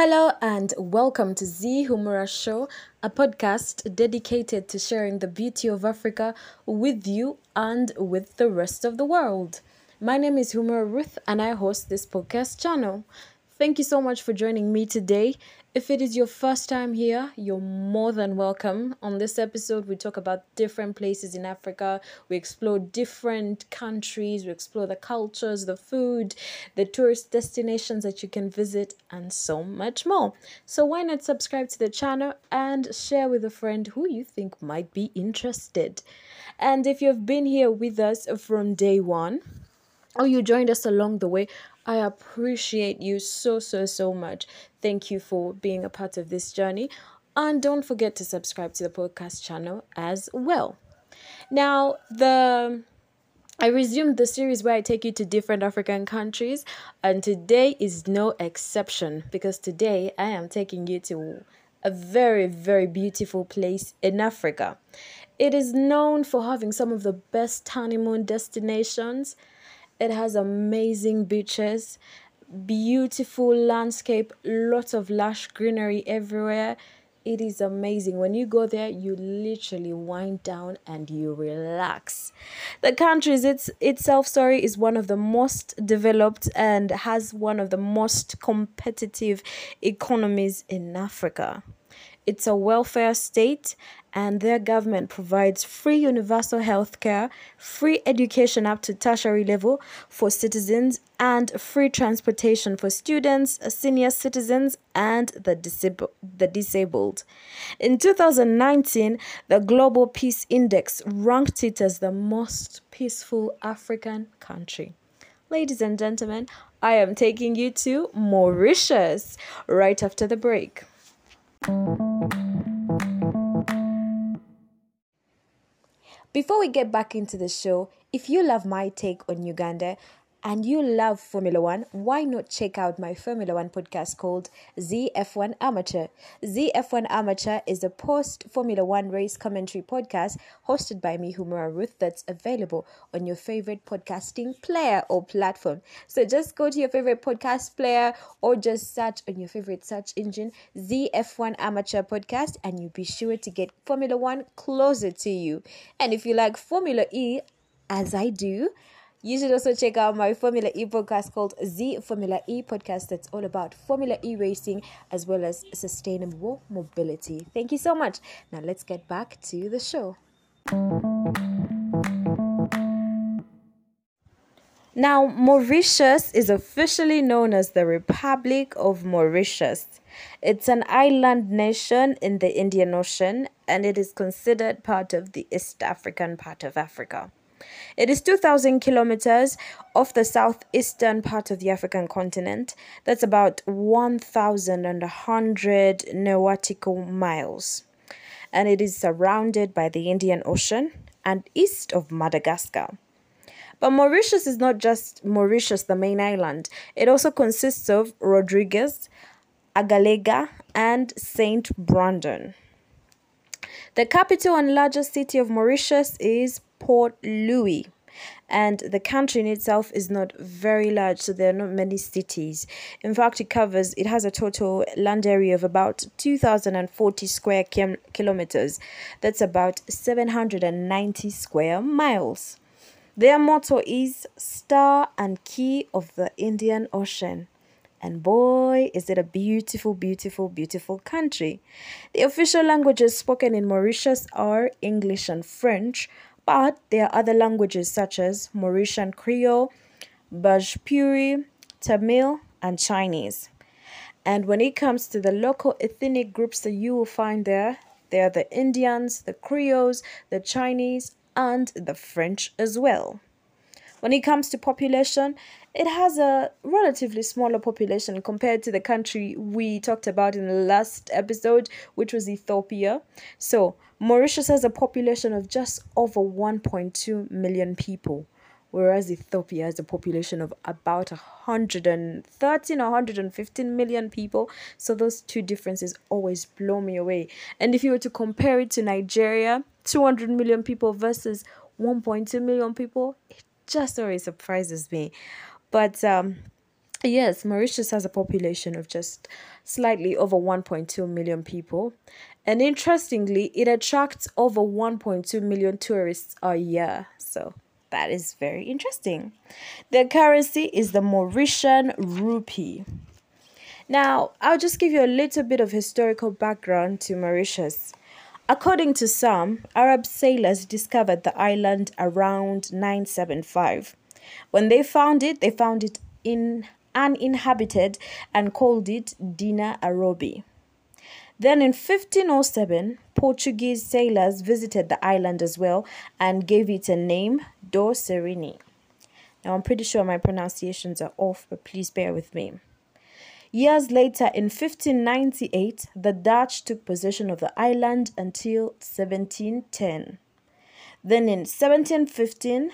Hello and welcome to Zee Humura Show, a podcast dedicated to sharing the beauty of Africa with you and with the rest of the world. My name is Humura Ruth and I host this podcast channel. Thank you so much for joining me today. If it is your first time here, you're more than welcome. On this episode, we talk about different places in Africa. We explore different countries, we explore the cultures, the food, the tourist destinations that you can visit, and so much more. So, why not subscribe to the channel and share with a friend who you think might be interested? And if you've been here with us from day one, or you joined us along the way, I appreciate you so, so, so much. Thank you for being a part of this journey. And don't forget to subscribe to the podcast channel as well. Now, the I resumed the series where I take you to different African countries, and today is no exception because today I am taking you to a very, very beautiful place in Africa. It is known for having some of the best honeymoon destinations it has amazing beaches, beautiful landscape, lots of lush greenery everywhere. It is amazing. When you go there, you literally wind down and you relax. The country its, itself, sorry, is one of the most developed and has one of the most competitive economies in Africa. It's a welfare state and their government provides free universal health care, free education up to tertiary level for citizens, and free transportation for students, senior citizens, and the, disab- the disabled. In 2019, the Global Peace Index ranked it as the most peaceful African country. Ladies and gentlemen, I am taking you to Mauritius right after the break. Before we get back into the show, if you love my take on Uganda, and you love Formula One, why not check out my Formula One podcast called ZF1 Amateur? ZF1 Amateur is a post Formula One race commentary podcast hosted by me, Humura Ruth, that's available on your favorite podcasting player or platform. So just go to your favorite podcast player or just search on your favorite search engine ZF1 Amateur Podcast and you'll be sure to get Formula One closer to you. And if you like Formula E, as I do, you should also check out my Formula E podcast called Z Formula E podcast that's all about Formula E racing as well as sustainable mobility. Thank you so much. Now let's get back to the show. Now, Mauritius is officially known as the Republic of Mauritius. It's an island nation in the Indian Ocean and it is considered part of the East African part of Africa. It is 2,000 kilometers off the southeastern part of the African continent. That's about 1,100 nautical miles. And it is surrounded by the Indian Ocean and east of Madagascar. But Mauritius is not just Mauritius, the main island. It also consists of Rodrigues, Agalega, and St. Brandon. The capital and largest city of Mauritius is Port Louis. And the country in itself is not very large, so there are not many cities. In fact, it covers, it has a total land area of about 2,040 square kilometers. That's about 790 square miles. Their motto is Star and Key of the Indian Ocean. And boy, is it a beautiful, beautiful, beautiful country. The official languages spoken in Mauritius are English and French, but there are other languages such as Mauritian Creole, Bhojpuri, Tamil, and Chinese. And when it comes to the local ethnic groups that you will find there, there are the Indians, the Creoles, the Chinese, and the French as well. When it comes to population, it has a relatively smaller population compared to the country we talked about in the last episode, which was Ethiopia. So, Mauritius has a population of just over 1.2 million people, whereas Ethiopia has a population of about 113 or 115 million people. So those two differences always blow me away. And if you were to compare it to Nigeria, 200 million people versus 1.2 million people, it just always surprises me. But um, Yes, Mauritius has a population of just slightly over 1.2 million people. And interestingly, it attracts over 1.2 million tourists a year. So that is very interesting. Their currency is the Mauritian rupee. Now, I'll just give you a little bit of historical background to Mauritius. According to some, Arab sailors discovered the island around 975. When they found it, they found it in uninhabited and called it Dina Arobi. Then in 1507, Portuguese sailors visited the island as well and gave it a name, Do Sereni. Now I'm pretty sure my pronunciations are off, but please bear with me. Years later, in 1598, the Dutch took possession of the island until 1710. Then in 1715,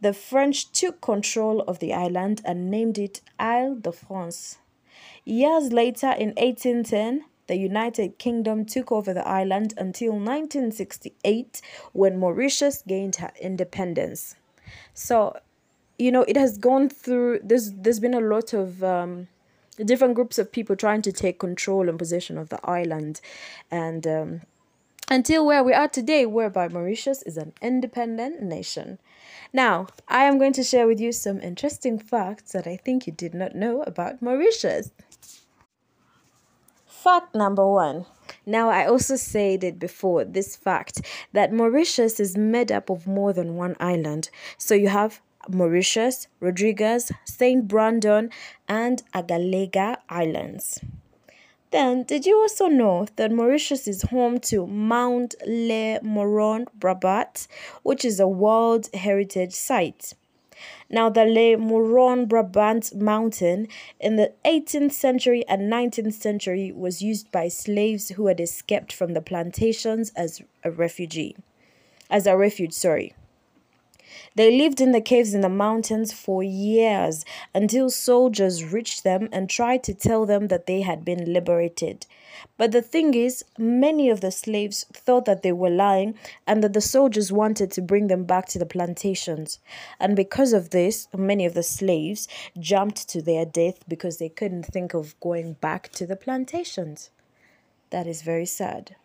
the French took control of the island and named it Isle de France. Years later, in 1810, the United Kingdom took over the island until 1968 when Mauritius gained her independence. So, you know, it has gone through, there's, there's been a lot of um, different groups of people trying to take control and possession of the island. And um, until where we are today whereby mauritius is an independent nation. Now i am going to share with you some interesting facts that i think you did not know about mauritius. Fact number one. Now i also said it before this fact that mauritius is made up of more than one island. So you have Mauritius, Rodrigues, St. Brandon, and Agalega Islands. Then, did you also know that Mauritius is home to Mount Le Morne Brabant, which is a World Heritage Site? Now, the Le Morne Brabant mountain in the 18th century and 19th century was used by slaves who had escaped from the plantations as a refugee, as a refuge, sorry. They lived in the caves in the mountains for years until soldiers reached them and tried to tell them that they had been liberated. But the thing is, many of the slaves thought that they were lying and that the soldiers wanted to bring them back to the plantations. And because of this, many of the slaves jumped to their death because they couldn't think of going back to the plantations. That is very sad.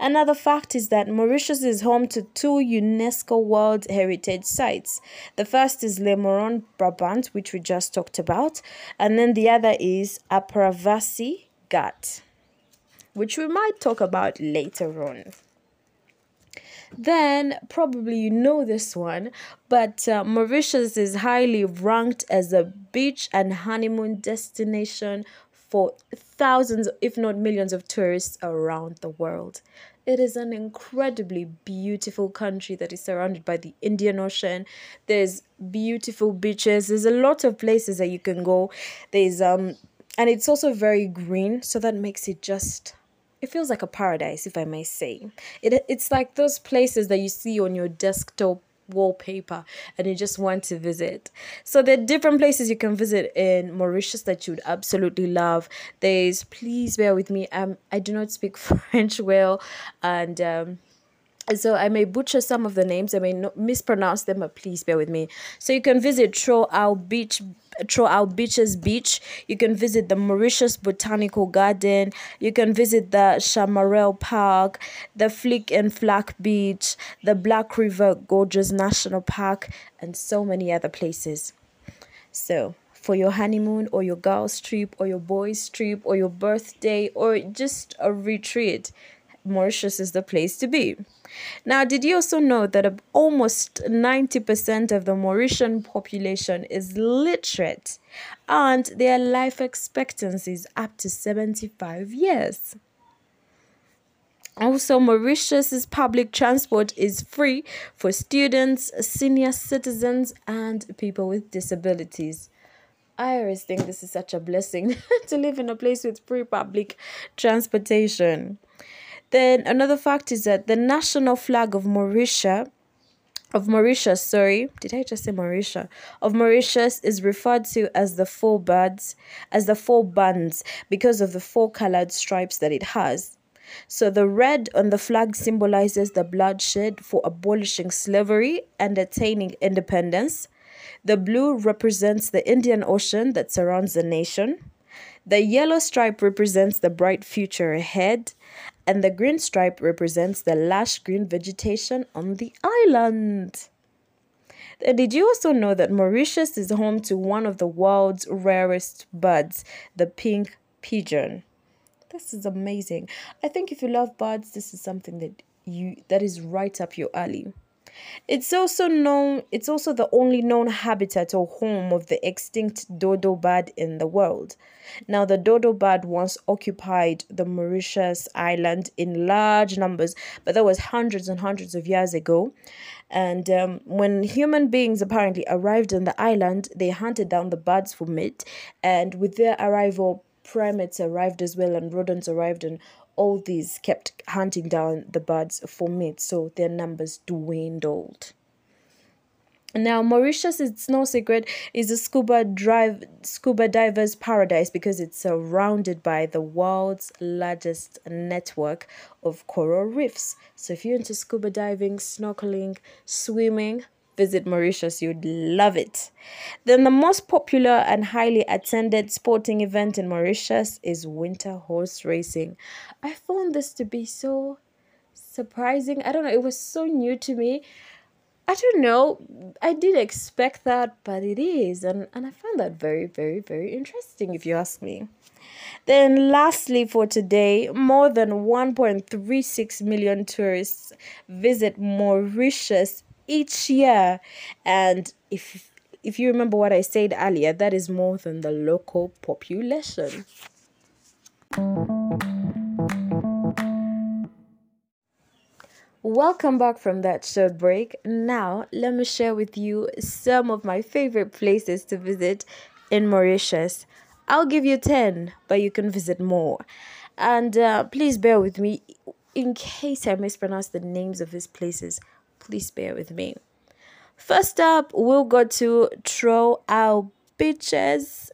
Another fact is that Mauritius is home to two UNESCO World Heritage Sites. The first is Le Morne Brabant, which we just talked about, and then the other is Aapravasi Ghat, which we might talk about later on. Then, probably you know this one, but uh, Mauritius is highly ranked as a beach and honeymoon destination for thousands, if not millions, of tourists around the world. It is an incredibly beautiful country that is surrounded by the Indian Ocean. There's beautiful beaches. There's a lot of places that you can go. There's um and it's also very green, so that makes it just it feels like a paradise if I may say. It it's like those places that you see on your desktop wallpaper and you just want to visit. So there are different places you can visit in Mauritius that you would absolutely love. There's please bear with me. Um I do not speak French well and um so I may butcher some of the names, I may mispronounce them, but please bear with me. So you can visit Troao Beach, Troao Beaches Beach. You can visit the Mauritius Botanical Garden. You can visit the Chamarel Park, the Flic en Flac Beach, the Black River Gorges National Park, and so many other places. So for your honeymoon or your girl's trip or your boy's trip or your birthday or just a retreat, Mauritius is the place to be. Now, did you also know that almost 90% of the Mauritian population is literate and their life expectancy is up to 75 years? Also, Mauritius's public transport is free for students, senior citizens, and people with disabilities. I always think this is such a blessing to live in a place with free public transportation. Then another fact is that the national flag of Mauritius of Mauritius, sorry, did I just say Mauritius? Of Mauritius is referred to as the four birds, as the four bands, because of the four colored stripes that it has. So the red on the flag symbolizes the bloodshed for abolishing slavery and attaining independence. The blue represents the Indian Ocean that surrounds the nation. The yellow stripe represents the bright future ahead, and the green stripe represents the lush green vegetation on the island. Uh, did you also know that Mauritius is home to one of the world's rarest birds, the pink pigeon? This is amazing. I think if you love birds, this is something that you that is right up your alley. It's also known it's also the only known habitat or home of the extinct dodo bird in the world. Now the dodo bird once occupied the Mauritius island in large numbers, but that was hundreds and hundreds of years ago. And um, when human beings apparently arrived on the island, they hunted down the birds for meat. And with their arrival, primates arrived as well, and rodents arrived, and all these kept hunting down the birds for meat. So their numbers dwindled. Now, Mauritius, it's no secret, is a scuba drive scuba divers paradise because it's surrounded by the world's largest network of coral reefs. So if you're into scuba diving, snorkeling, swimming, visit Mauritius, you'd love it. Then the most popular and highly attended sporting event in Mauritius is winter horse racing. I found this to be so surprising. I don't know, it was so new to me I don't know. I did expect that, but it is. And, and I found that very, very, very interesting, if you ask me. Then, lastly, for today, more than 1.36 million tourists visit Mauritius each year. And if if you remember what I said earlier, that is more than the local population. Welcome back from that short break. Now, let me share with you some of my favorite places to visit in Mauritius. I'll give you 10, but you can visit more. And uh, please bear with me in case I mispronounce the names of these places. Please bear with me. First up, we'll go to Trou Au Beaches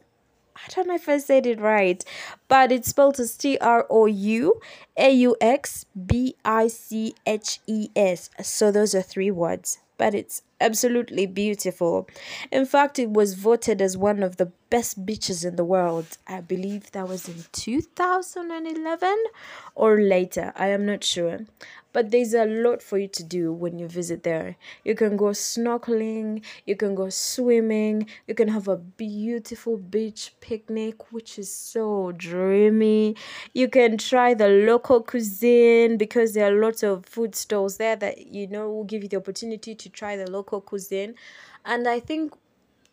I don't know if I said it right, but it's spelled as T R O U A U X B I C H E S. So those are three words, but it's absolutely beautiful. In fact, it was voted as one of the best beaches in the world. I believe that was in 2011 or later. I am not sure. But there's a lot for you to do when you visit there. You can go snorkeling, you can go swimming, you can have a beautiful beach picnic, which is so dreamy. You can try the local cuisine because there are lots of food stalls there that you know will give you the opportunity to try the local cuisine. And I think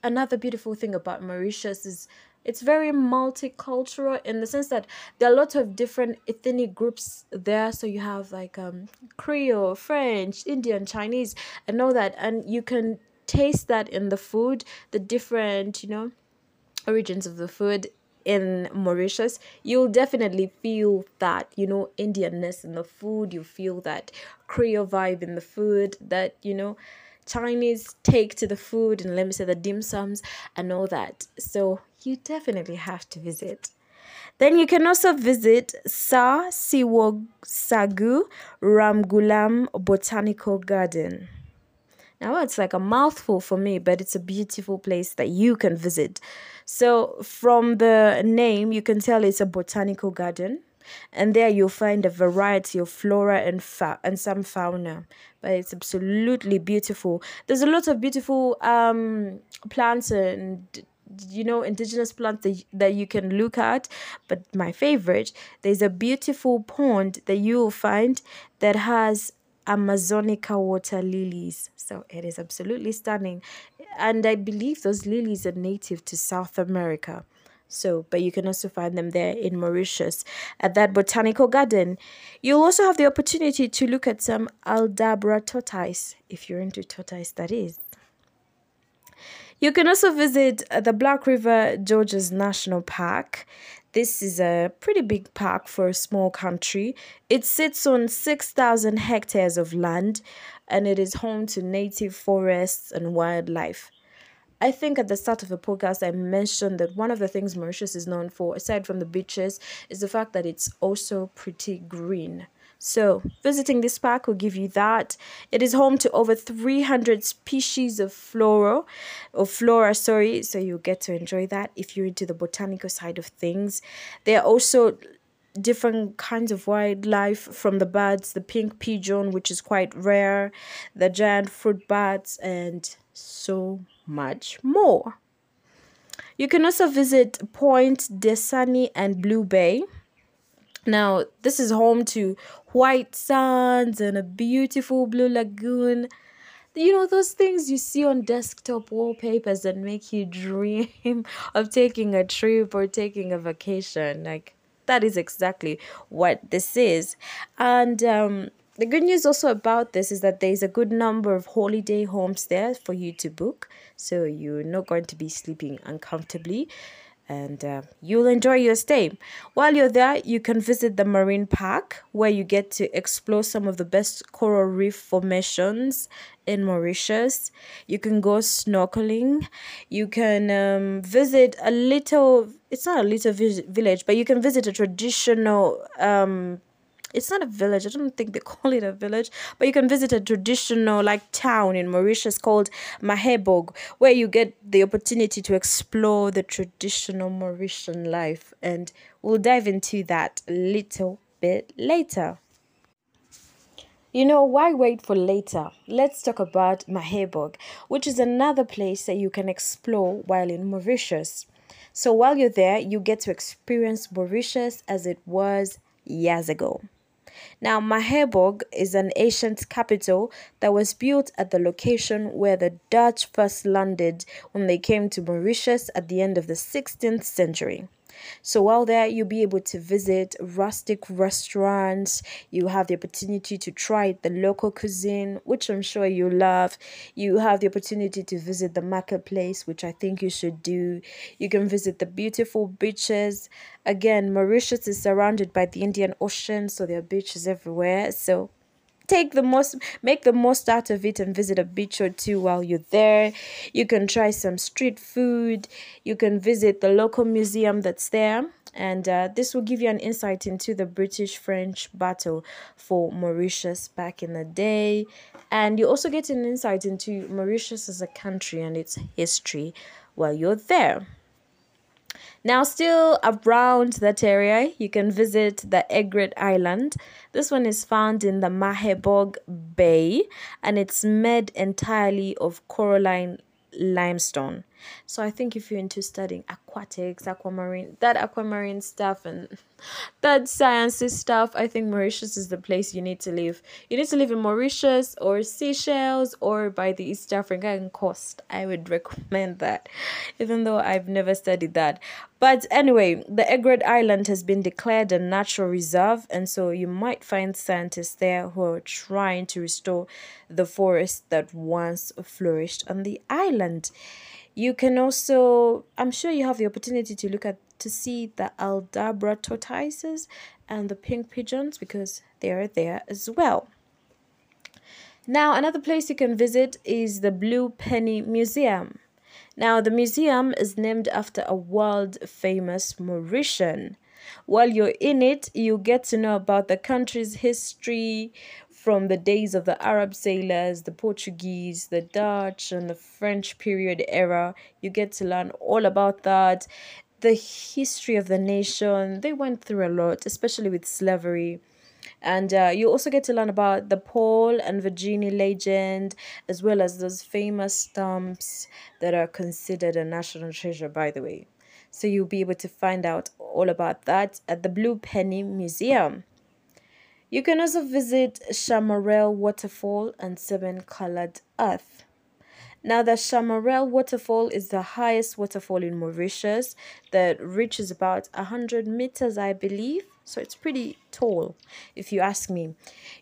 another beautiful thing about Mauritius is it's very multicultural in the sense that there are lots of different ethnic groups there so you have like um creole french indian chinese and all that and you can taste that in the food the different you know origins of the food in Mauritius, you'll definitely feel that, you know, Indianness in the food. You feel that Creole vibe in the food, that, you know, Chinese take to the food and let me say the dim sums and all that. So you definitely have to visit. Then you can also visit Sa Siwog Sagu Ramgulam Botanical Garden. Now it's like a mouthful for me, but it's a beautiful place that you can visit. So from the name, you can tell it's a botanical garden and there you'll find a variety of flora and fa- and some fauna but it's absolutely beautiful there's a lot of beautiful um plants and you know indigenous plants that, that you can look at but my favorite there's a beautiful pond that you will find that has amazonica water lilies so it is absolutely stunning and i believe those lilies are native to south america so, but you can also find them there in Mauritius at that botanical garden. You'll also have the opportunity to look at some Aldabra tortoise, if you're into tortoise, that is. You can also visit uh, the Black River Gorges National Park. This is a pretty big park for a small country. It sits on 6,000 hectares of land and it is home to native forests and wildlife. I think at the start of the podcast, I mentioned that one of the things Mauritius is known for, aside from the beaches, is the fact that it's also pretty green. So, visiting this park will give you that. It is home to over 300 species of flora, or flora, sorry. So, you'll get to enjoy that if you're into the botanical side of things. There are also different kinds of wildlife from the birds, the pink pigeon, which is quite rare, the giant fruit bats, and so much more. You can also visit Pointe d'Esny and Blue Bay. Now, this is home to white sands and a beautiful blue lagoon. You know, those things you see on desktop wallpapers that make you dream of taking a trip or taking a vacation. Like, that is exactly what this is. And um, the good news also about this is that there's a good number of holiday homes there for you to book. So you're not going to be sleeping uncomfortably and uh, you'll enjoy your stay. While you're there, you can visit the marine park where you get to explore some of the best coral reef formations in Mauritius. You can go snorkeling. You can um, visit a little, it's not a little village, but you can visit a traditional um, it's not a village. I don't think they call it a village, but you can visit a traditional like town in Mauritius called Mahebourg, where you get the opportunity to explore the traditional Mauritian life. And we'll dive into that a little bit later. You know, why wait for later? Let's talk about Mahebourg, which is another place that you can explore while in Mauritius. So while you're there, you get to experience Mauritius as it was years ago. Now, Mahebourg is an ancient capital that was built at the location where the Dutch first landed when they came to Mauritius at the end of the 16th century. So while there, you'll be able to visit rustic restaurants. You have the opportunity to try the local cuisine, which I'm sure you love. You have the opportunity to visit the marketplace, which I think you should do. You can visit the beautiful beaches. Again, Mauritius is surrounded by the Indian Ocean, so there are beaches everywhere. So take the most make the most out of it and visit a beach or two while you're there. You can try some street food. You can visit the local museum that's there. And uh, this will give you an insight into the british french battle for mauritius back in the day. And you also get an insight into mauritius as a country and its history while you're there now, still around that area, you can visit the Egret Island. This one is found in the Mahebourg Bay and it's made entirely of coralline limestone. So I think if you're into studying aquatics, aquamarine, that aquamarine stuff and that sciencey stuff, I think Mauritius is the place you need to live. You need to live in Mauritius or Seychelles or by the East African coast. I would recommend that, even though I've never studied that. But anyway, the Egret Island has been declared a natural reserve, and so you might find scientists there who are trying to restore the forest that once flourished on the island. You can also, I'm sure you have the opportunity to look at to see the Aldabra tortoises and the pink pigeons because they are there as well. Now, another place you can visit is the Blue Penny Museum. Now, the museum is named after a world famous Mauritian. While you're in it, you get to know about the country's history, from the days of the Arab sailors, the Portuguese, the Dutch, and the French period era. You get to learn all about that. The history of the nation, they went through a lot, especially with slavery. And uh, you also get to learn about the Paul and Virginie legend, as well as those famous stamps that are considered a national treasure, by the way. So you'll be able to find out all about that at the Blue Penny Museum. You can also visit Chamarel Waterfall and Seven Colored Earth. Now, the Chamarel Waterfall is the highest waterfall in Mauritius that reaches about 100 meters, I believe. So it's pretty tall, if you ask me.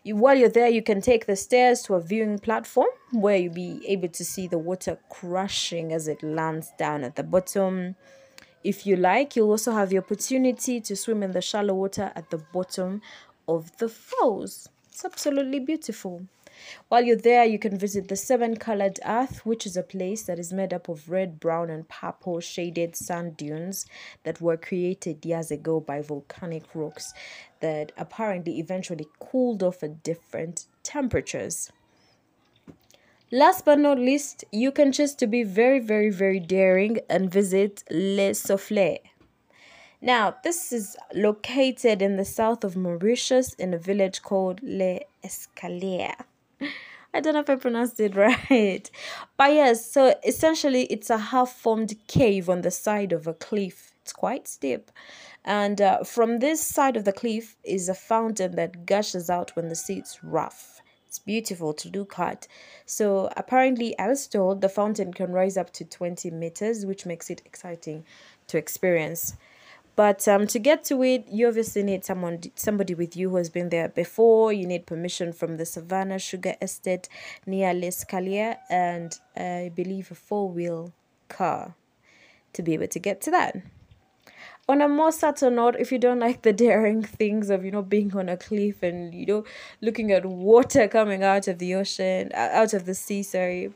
You, while you're there, you can take the stairs to a viewing platform where you'll be able to see the water crashing as it lands down at the bottom. If you like, you'll also have the opportunity to swim in the shallow water at the bottom of the falls. It's absolutely beautiful. While you're there, you can visit the Seven Colored Earth, which is a place that is made up of red, brown, and purple shaded sand dunes that were created years ago by volcanic rocks that apparently eventually cooled off at different temperatures. Last but not least, you can choose to be very, very, very daring and visit Les Soufflets. Now, this is located in the south of Mauritius in a village called Les Escaliers. I don't know if I pronounced it right. But yes, so essentially it's a half formed cave on the side of a cliff. It's quite steep. And uh, from this side of the cliff is a fountain that gushes out when the sea is rough. It's beautiful to look at. So apparently, I was told the fountain can rise up to 20 meters, which makes it exciting to experience. But um, to get to it, you obviously need someone, somebody with you who has been there before. You need permission from the Savannah Sugar Estate near L'Escalier, and I believe a four-wheel car to be able to get to that. On a more subtle note, if you don't like the daring things of you know being on a cliff and you know looking at water coming out of the ocean, out of the sea, sorry,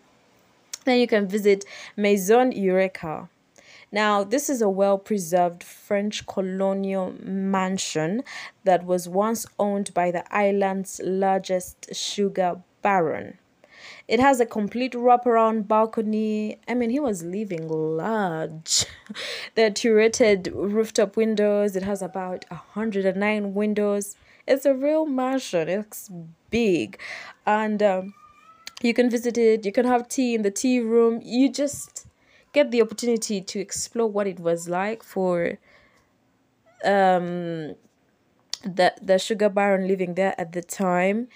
then you can visit Maison Eureka now, this is a well preserved French colonial mansion that was once owned by the island's largest sugar baron. It has a complete wraparound balcony. I mean, he was living large. the turreted rooftop windows, it has about 109 windows. It's a real mansion, it's big. And um, you can visit it, you can have tea in the tea room. You just get the opportunity to explore what it was like for um the the sugar baron living there at the time.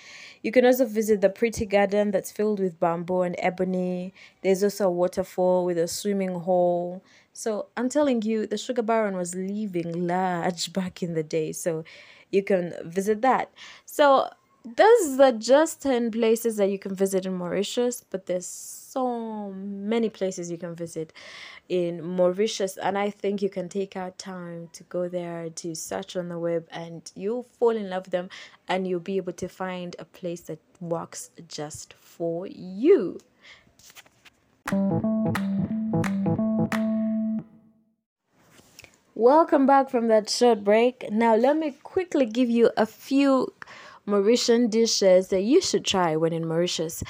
You can also visit the pretty garden that's filled with bamboo and ebony. There's also a waterfall with a swimming hole. So i'm telling you the sugar baron was living large back in the day so you can visit that. So those are just 10 places that you can visit in mauritius but there's so many places you can visit in Mauritius, and I think you can take out time to go there to search on the web, and you'll fall in love with them, and you'll be able to find a place that works just for you. Welcome back from that short break. Now, let me quickly give you a few Mauritian dishes that you should try when in Mauritius.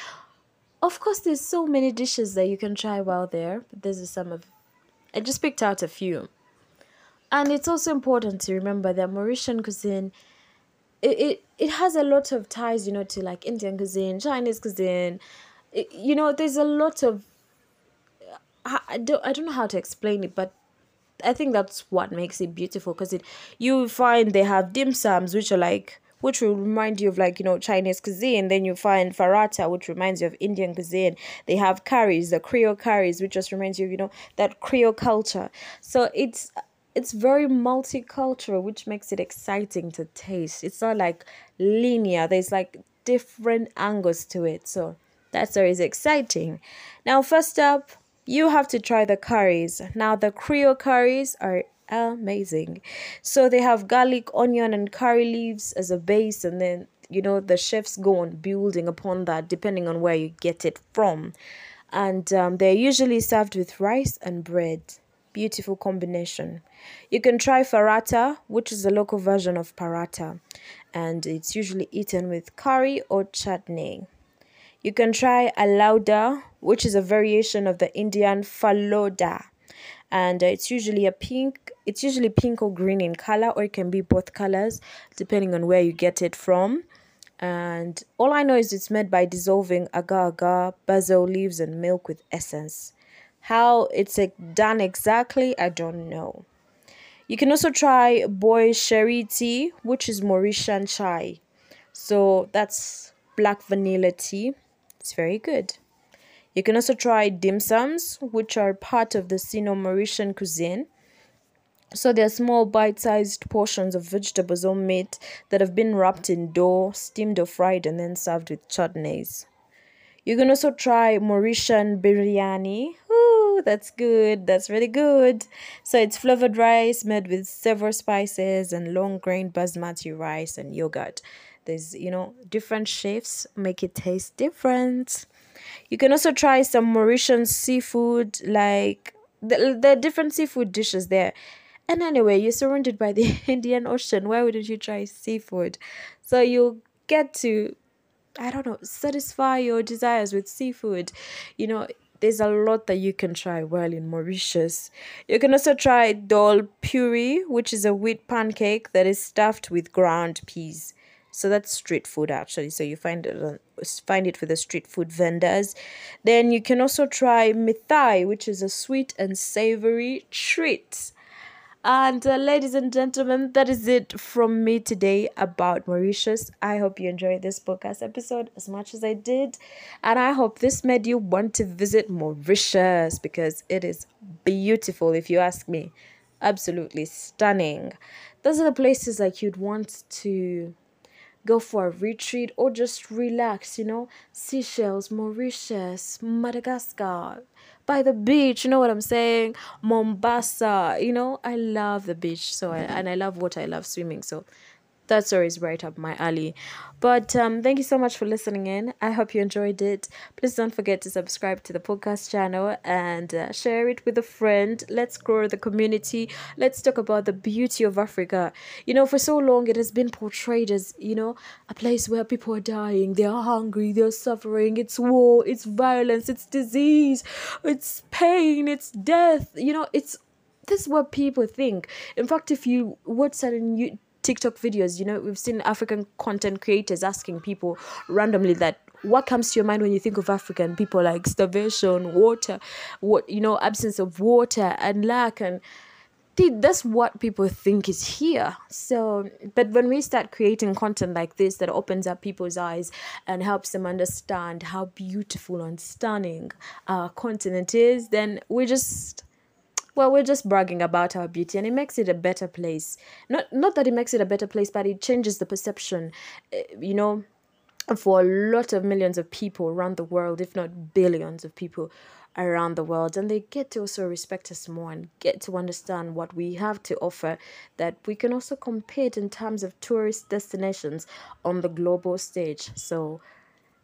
Of course there's so many dishes that you can try while there but this is some of i just picked out a few. And it's also important to remember that mauritian cuisine it, it, it has a lot of ties you know to like indian cuisine chinese cuisine. It, you know there's a lot of I, don't i don't know how to explain it but i think that's what makes it beautiful because it you find they have dim sums which are like which will remind you of like you know Chinese cuisine. Then you find farata, which reminds you of Indian cuisine. They have curries, the Creole curries, which just reminds you, you know, that Creole culture. So it's it's very multicultural, which makes it exciting to taste. It's not like linear. There's like different angles to it. So that's always exciting. Now, first up, you have to try the curries. Now, the Creole curries are amazing. So they have garlic, onion, and curry leaves as a base, and then you know the chefs go on building upon that depending on where you get it from. And um, they're usually served with rice and bread. Beautiful combination. You can try farata, which is a local version of paratha, and it's usually eaten with curry or chutney. You can try alouda, which is a variation of the Indian faloda, and it's usually a pink it's usually pink or green in color or it can be both colors depending on where you get it from. And all i know is it's made by dissolving agar agar basil leaves and milk with essence. How it's done exactly i don't know. You can also try Bois Chéri tea which is mauritian chai. So that's black vanilla tea. It's very good you can also try dim sums, which are part of the Sino-Mauritian cuisine. So they're small bite-sized portions of vegetables or meat that have been wrapped in dough, steamed or fried, and then served with chutneys. You can also try Mauritian biryani. Ooh, that's good. That's really good. So it's flavored rice made with several spices and long grain basmati rice and yogurt. There's, you know, different chefs make it taste different. You can also try some Mauritian seafood, like the, the different seafood dishes there. And anyway, you're surrounded by the Indian Ocean. Why wouldn't you try seafood? So you get to, I don't know, satisfy your desires with seafood. You know, there's a lot that you can try while in Mauritius. You can also try dal puri, which is a wheat pancake that is stuffed with ground peas. So that's street food actually. So you find it on, find it with the street food vendors. Then you can also try mithai, which is a sweet and savory treat. And uh, ladies and gentlemen, that is it from me today about Mauritius. I hope you enjoyed this podcast episode as much as I did. And I hope this made you want to visit Mauritius because it is beautiful, if you ask me. Absolutely stunning. Those are the places like you'd want to go for a retreat or just relax, you know. Seychelles, Mauritius, Madagascar, by the beach, you know what I'm saying? Mombasa, you know, I love the beach. So, I, mm-hmm. and I love water, I love swimming. So, that story is right up my alley. But um, thank you so much for listening in. I hope you enjoyed it. Please don't forget to subscribe to the podcast channel and uh, share it with a friend. Let's grow the community. Let's talk about the beauty of Africa. You know, for so long it has been portrayed as, you know, a place where people are dying, they are hungry, they're suffering, it's war, it's violence, it's disease, it's pain, it's death. You know, it's this is what people think. In fact, if you watch certain you TikTok videos, you know, we've seen African content creators asking people randomly that what comes to your mind when you think of African people like starvation, water, what you know, absence of water and lack and that's what people think is here. So, but when we start creating content like this that opens up people's eyes and helps them understand how beautiful and stunning our continent is, then we just well we're just bragging about our beauty and it makes it a better place. Not not that it makes it a better place but it changes the perception. Eh, you know for a lot of millions of people around the world if not billions of people around the world and they get to also respect us more and get to understand what we have to offer that we can also compete in terms of tourist destinations on the global stage. So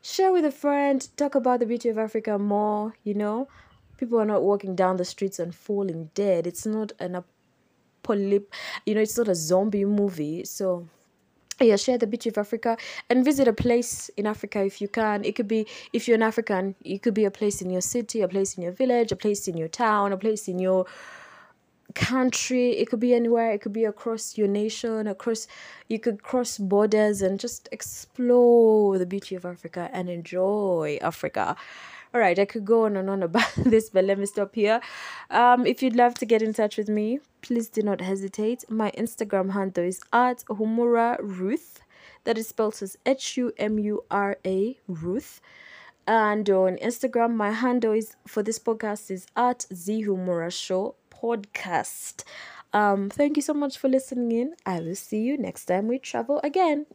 share with a friend talk about the beauty of africa more you know people are not walking down the streets and falling dead. It's not an apocalypse you know it's not a zombie movie. So yeah share the beauty of africa and visit a place in africa if you can. It could be if you're an african it could be a place in your city a place in your village a place in your town a place in your country. It could be anywhere. It could be across your nation across you could cross borders and just explore the beauty of africa and enjoy africa all right, I could go on and on about this, but let me stop here. Um, if you'd love to get in touch with me, please do not hesitate. My Instagram handle is at Humura Ruth. That is spelled as H U M U R A Ruth. And on Instagram, my handle is for this podcast is at Zee Humura Show Podcast. Um, thank you so much for listening in. I will see you next time we travel again.